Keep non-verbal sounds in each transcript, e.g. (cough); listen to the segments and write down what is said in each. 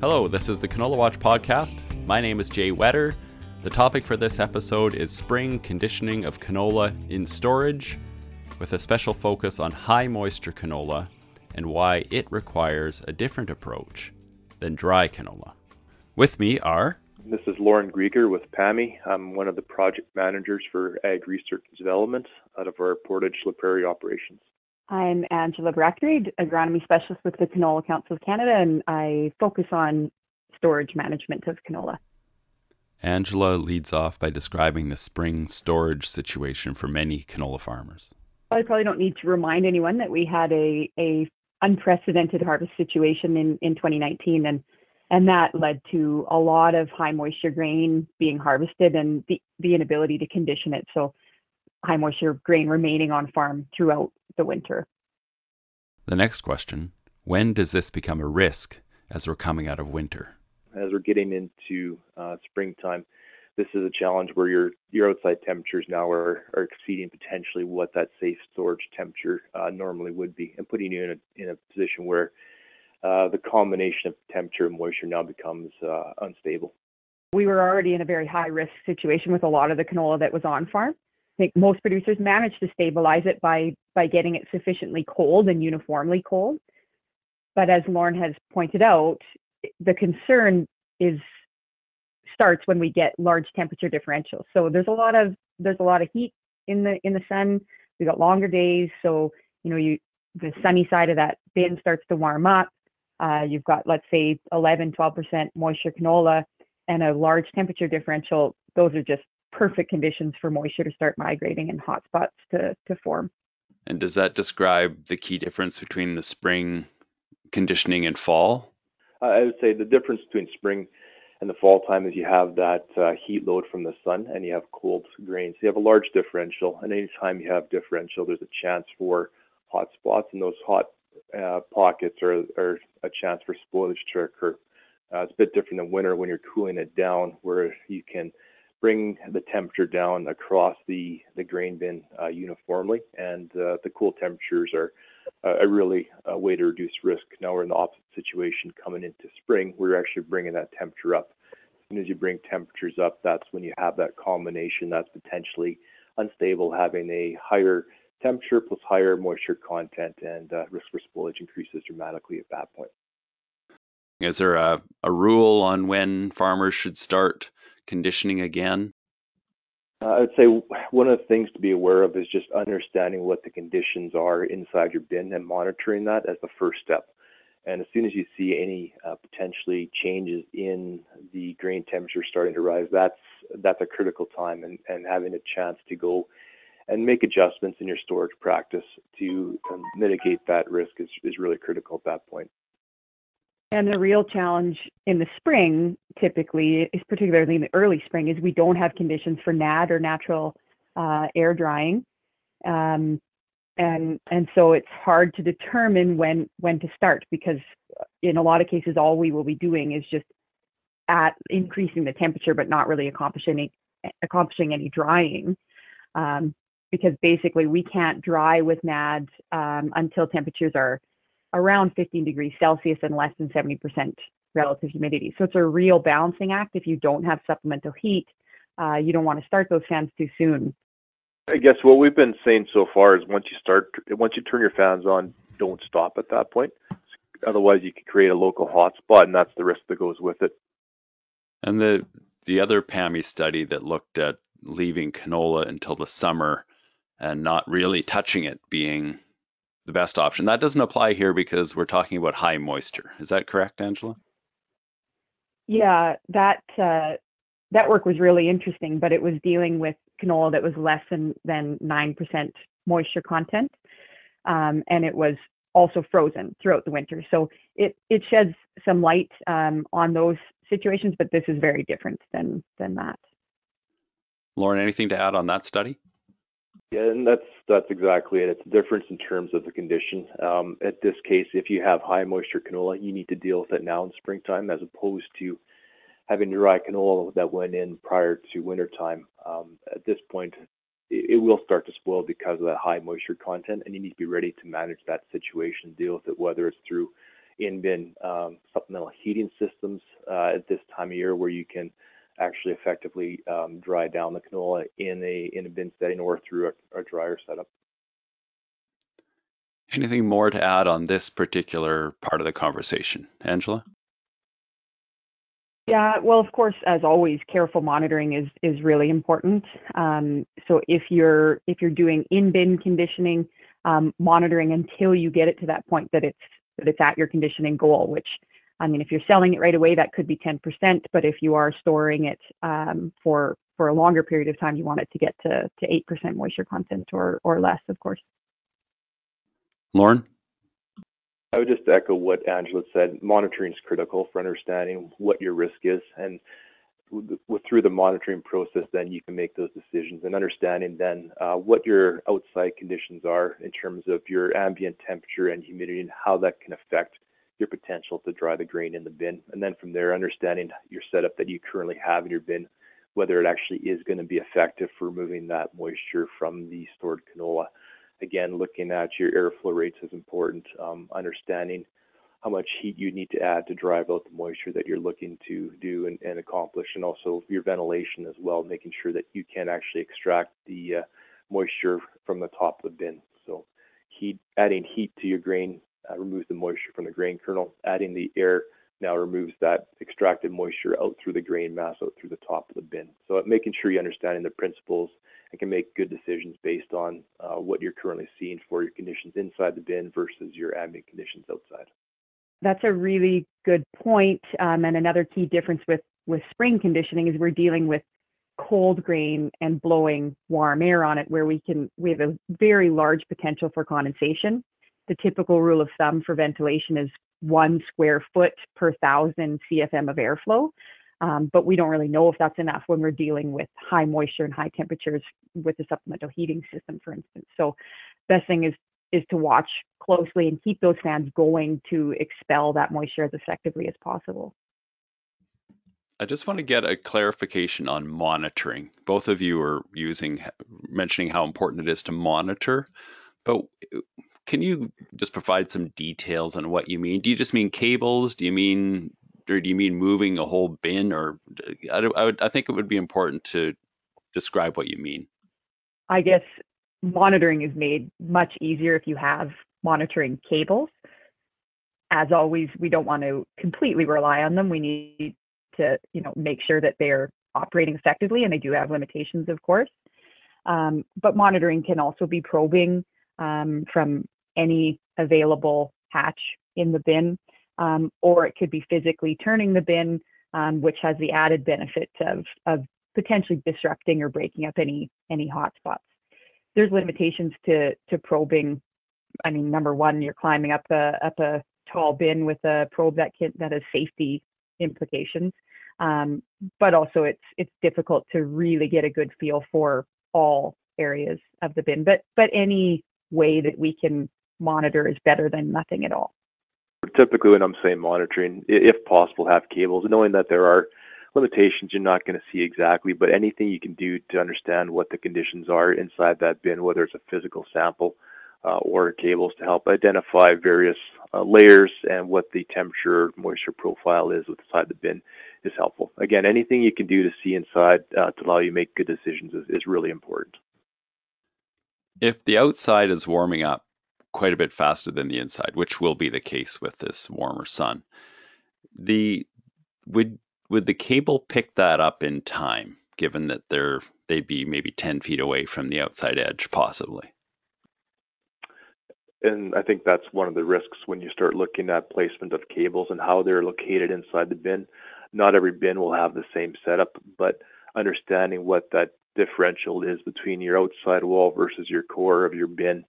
Hello, this is the Canola Watch podcast. My name is Jay Whetter. The topic for this episode is spring conditioning of canola in storage, with a special focus on high moisture canola and why it requires a different approach than dry canola. With me are this is Lorne Grieger with PAMI. I'm one of the project managers for Ag Research and Development out of our Portage La Prairie operations. I'm Angela Brackenreed, agronomy specialist with the Canola Council of Canada, and I focus on storage management of canola. Angela leads off by describing the spring storage situation for many canola farmers. I probably don't need to remind anyone that we had a, a unprecedented harvest situation in, in 2019 and and that led to a lot of high moisture grain being harvested and the, the inability to condition it. So high moisture grain remaining on farm throughout the winter. The next question when does this become a risk as we're coming out of winter? As we're getting into uh, springtime, this is a challenge where your your outside temperatures now are, are exceeding potentially what that safe storage temperature uh, normally would be, and putting you in a in a position where uh, the combination of temperature and moisture now becomes uh, unstable. We were already in a very high risk situation with a lot of the canola that was on farm think most producers manage to stabilize it by by getting it sufficiently cold and uniformly cold. But as Lorne has pointed out, the concern is starts when we get large temperature differentials. So there's a lot of there's a lot of heat in the in the sun. We got longer days, so you know you the sunny side of that bin starts to warm up. Uh, you've got let's say 11, 12% moisture canola and a large temperature differential. Those are just perfect conditions for moisture to start migrating and hot spots to, to form. And does that describe the key difference between the spring conditioning and fall? Uh, I would say the difference between spring and the fall time is you have that uh, heat load from the sun and you have cold grains. You have a large differential, and anytime you have differential, there's a chance for hot spots, and those hot uh, pockets are, are a chance for spoilage to occur. Uh, it's a bit different than winter when you're cooling it down, where you can bring the temperature down across the, the grain bin uh, uniformly. And uh, the cool temperatures are a really a way to reduce risk. Now we're in the opposite situation coming into spring. We're actually bringing that temperature up. As soon as you bring temperatures up, that's when you have that combination that's potentially unstable, having a higher temperature plus higher moisture content, and uh, risk for spoilage increases dramatically at that point. Is there a, a rule on when farmers should start conditioning again? Uh, I would say one of the things to be aware of is just understanding what the conditions are inside your bin and monitoring that as the first step. And as soon as you see any uh, potentially changes in the grain temperature starting to rise, that's that's a critical time, and, and having a chance to go and make adjustments in your storage practice to um, mitigate that risk is, is really critical at that point. And the real challenge in the spring, typically, is particularly in the early spring, is we don't have conditions for NAD or natural uh, air drying, um, and and so it's hard to determine when when to start because in a lot of cases, all we will be doing is just at increasing the temperature, but not really accomplishing any, accomplishing any drying. Um, because basically we can't dry with NAD um, until temperatures are around 15 degrees Celsius and less than 70% relative humidity. So it's a real balancing act. If you don't have supplemental heat, uh, you don't want to start those fans too soon. I guess what we've been saying so far is once you start, once you turn your fans on, don't stop at that point. Otherwise, you could create a local hotspot, and that's the risk that goes with it. And the the other PAMI study that looked at leaving canola until the summer and not really touching it being the best option. That doesn't apply here because we're talking about high moisture. Is that correct, Angela? Yeah, that uh, that work was really interesting, but it was dealing with canola that was less than than nine percent moisture content, um, and it was also frozen throughout the winter. So it it sheds some light um, on those situations, but this is very different than than that. Lorne, anything to add on that study? Yeah, and that's that's exactly it. It's a difference in terms of the condition. Um, at this case, if you have high moisture canola, you need to deal with it now in springtime, as opposed to having dry canola that went in prior to wintertime. Um, at this point, it, it, will start to spoil because of that high moisture content, and you need to be ready to manage that situation, deal with it, whether it's through in bin um, supplemental heating systems uh, at this time of year where you can actually effectively um, dry down the canola in a in a bin setting or through a, a dryer setup. Anything more to add on this particular part of the conversation, Angela? Yeah, well, of course, as always, careful monitoring is is really important. Um, so if you're if you're doing in bin conditioning, um, monitoring until you get it to that point that it's that it's at your conditioning goal. Which, I mean, if you're selling it right away, that could be 10%. But if you are storing it um, for for a longer period of time, you want it to get to to 8% moisture content or or less, of course. Lorne. I would just echo what Angela said. Monitoring is critical for understanding what your risk is, and through the monitoring process, then you can make those decisions and understanding then uh, what your outside conditions are in terms of your ambient temperature and humidity and how that can affect your potential to dry the grain in the bin. And then from there, understanding your setup that you currently have in your bin, whether it actually is going to be effective for removing that moisture from the stored canola again, looking at your airflow rates is important. Um, understanding how much heat you need to add to drive out the moisture that you're looking to do and, and accomplish, and also your ventilation as well, making sure that you can actually extract the uh, moisture from the top of the bin. So, heat, adding heat to your grain uh, removes the moisture from the grain kernel. Adding the air now removes that extracted moisture out through the grain mass, out through the top of the bin. So, making sure you're understanding the principles and can make good decisions based on uh, what you're currently seeing for your conditions inside the bin versus your ambient conditions outside. That's a really good point. Um, and another key difference with, with spring conditioning is we're dealing with cold grain and blowing warm air on it where we can we have a very large potential for condensation. The typical rule of thumb for ventilation is one square foot per thousand CFM of airflow. Um, but we don't really know if that's enough when we're dealing with high moisture and high temperatures with the supplemental heating system, for instance. So best thing is is to watch closely and keep those fans going to expel that moisture as effectively as possible. I just want to get a clarification on monitoring. Both of you are using mentioning how important it is to monitor, but can you just provide some details on what you mean? Do you just mean cables? Do you mean or do you mean moving a whole bin? Or I, I, would, I think it would be important to describe what you mean. I guess monitoring is made much easier if you have monitoring cables. As always, we don't want to completely rely on them. We need to, you know, make sure that they're operating effectively, and they do have limitations, of course. Um, but monitoring can also be probing um, from any available hatch in the bin um, or it could be physically turning the bin, um, which has the added benefit of, of potentially disrupting or breaking up any any hot spots. There's limitations to to probing. I mean, number one, you're climbing up a up a tall bin with a probe that can that has safety implications. Um, but also, it's it's difficult to really get a good feel for all areas of the bin. But but any way that we can monitor is better than nothing at all typically when I'm saying monitoring, if possible, have cables, knowing that there are limitations you're not going to see exactly, but anything you can do to understand what the conditions are inside that bin, whether it's a physical sample uh, or cables to help identify various uh, layers and what the temperature moisture profile is inside the bin is helpful. Again, anything you can do to see inside uh, to allow you to make good decisions is, is really important. If the outside is warming up, quite a bit faster than the inside, which will be the case with this warmer sun. The would would the cable pick that up in time, given that they're they'd be maybe 10 feet away from the outside edge, possibly? And I think that's one of the risks when you start looking at placement of cables and how they're located inside the bin. Not every bin will have the same setup, but understanding what that differential is between your outside wall versus your core of your bin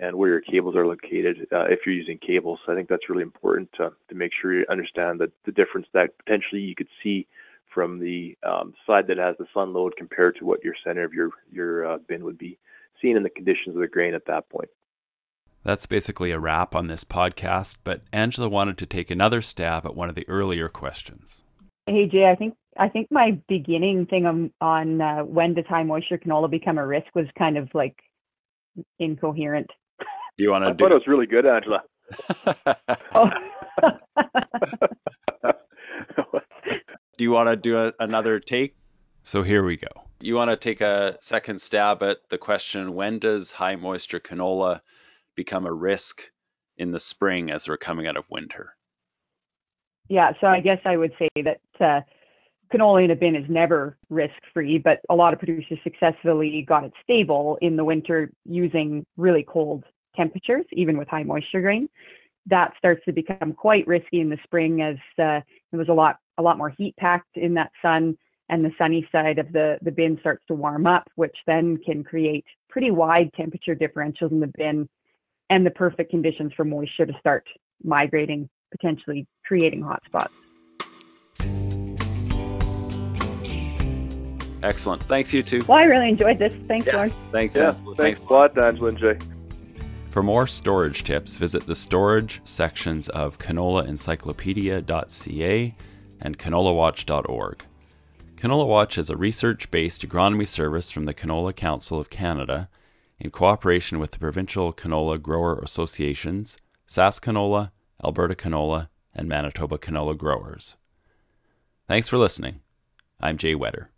and where your cables are located uh, if you're using cables. So I think that's really important to, to make sure you understand that the difference that potentially you could see from the um, side that has the sun load compared to what your center of your your uh, bin would be seen in the conditions of the grain at that point. That's basically a wrap on this podcast, but Angela wanted to take another stab at one of the earlier questions. Hey Jay, I think I think my beginning thing on, on uh, when does high moisture canola become a risk was kind of like incoherent. Do you want to? I do... thought it was really good, Angela. oh, (laughs) do you want to do a, another take? So here we go. You want to take a second stab at the question when does high moisture canola become a risk in the spring as we're coming out of winter? Yeah, so I guess I would say that uh, canola in a bin is never risk free, but a lot of producers successfully got it stable in the winter using really cold temperatures, even with high moisture grain. That starts to become quite risky in the spring as uh, there was a lot a lot more heat packed in that sun and the sunny side of the, the bin starts to warm up, which then can create pretty wide temperature differentials in the bin and the perfect conditions for moisture to start migrating, potentially creating hotspots. Excellent. Thanks, you two. Well, I really enjoyed this. Thanks, yeah. Lorne. Thanks. Yeah, Angela. thanks a lot, Angela and Jay. For more storage tips, visit the storage sections of canolaencyclopedia.ca and canolawatch.org. Canola Watch is a research based agronomy service from the Canola Council of Canada in cooperation with the provincial canola grower associations, SaskCanola, Alberta Canola, and Manitoba Canola Growers. Thanks for listening. I'm Jay Whetter.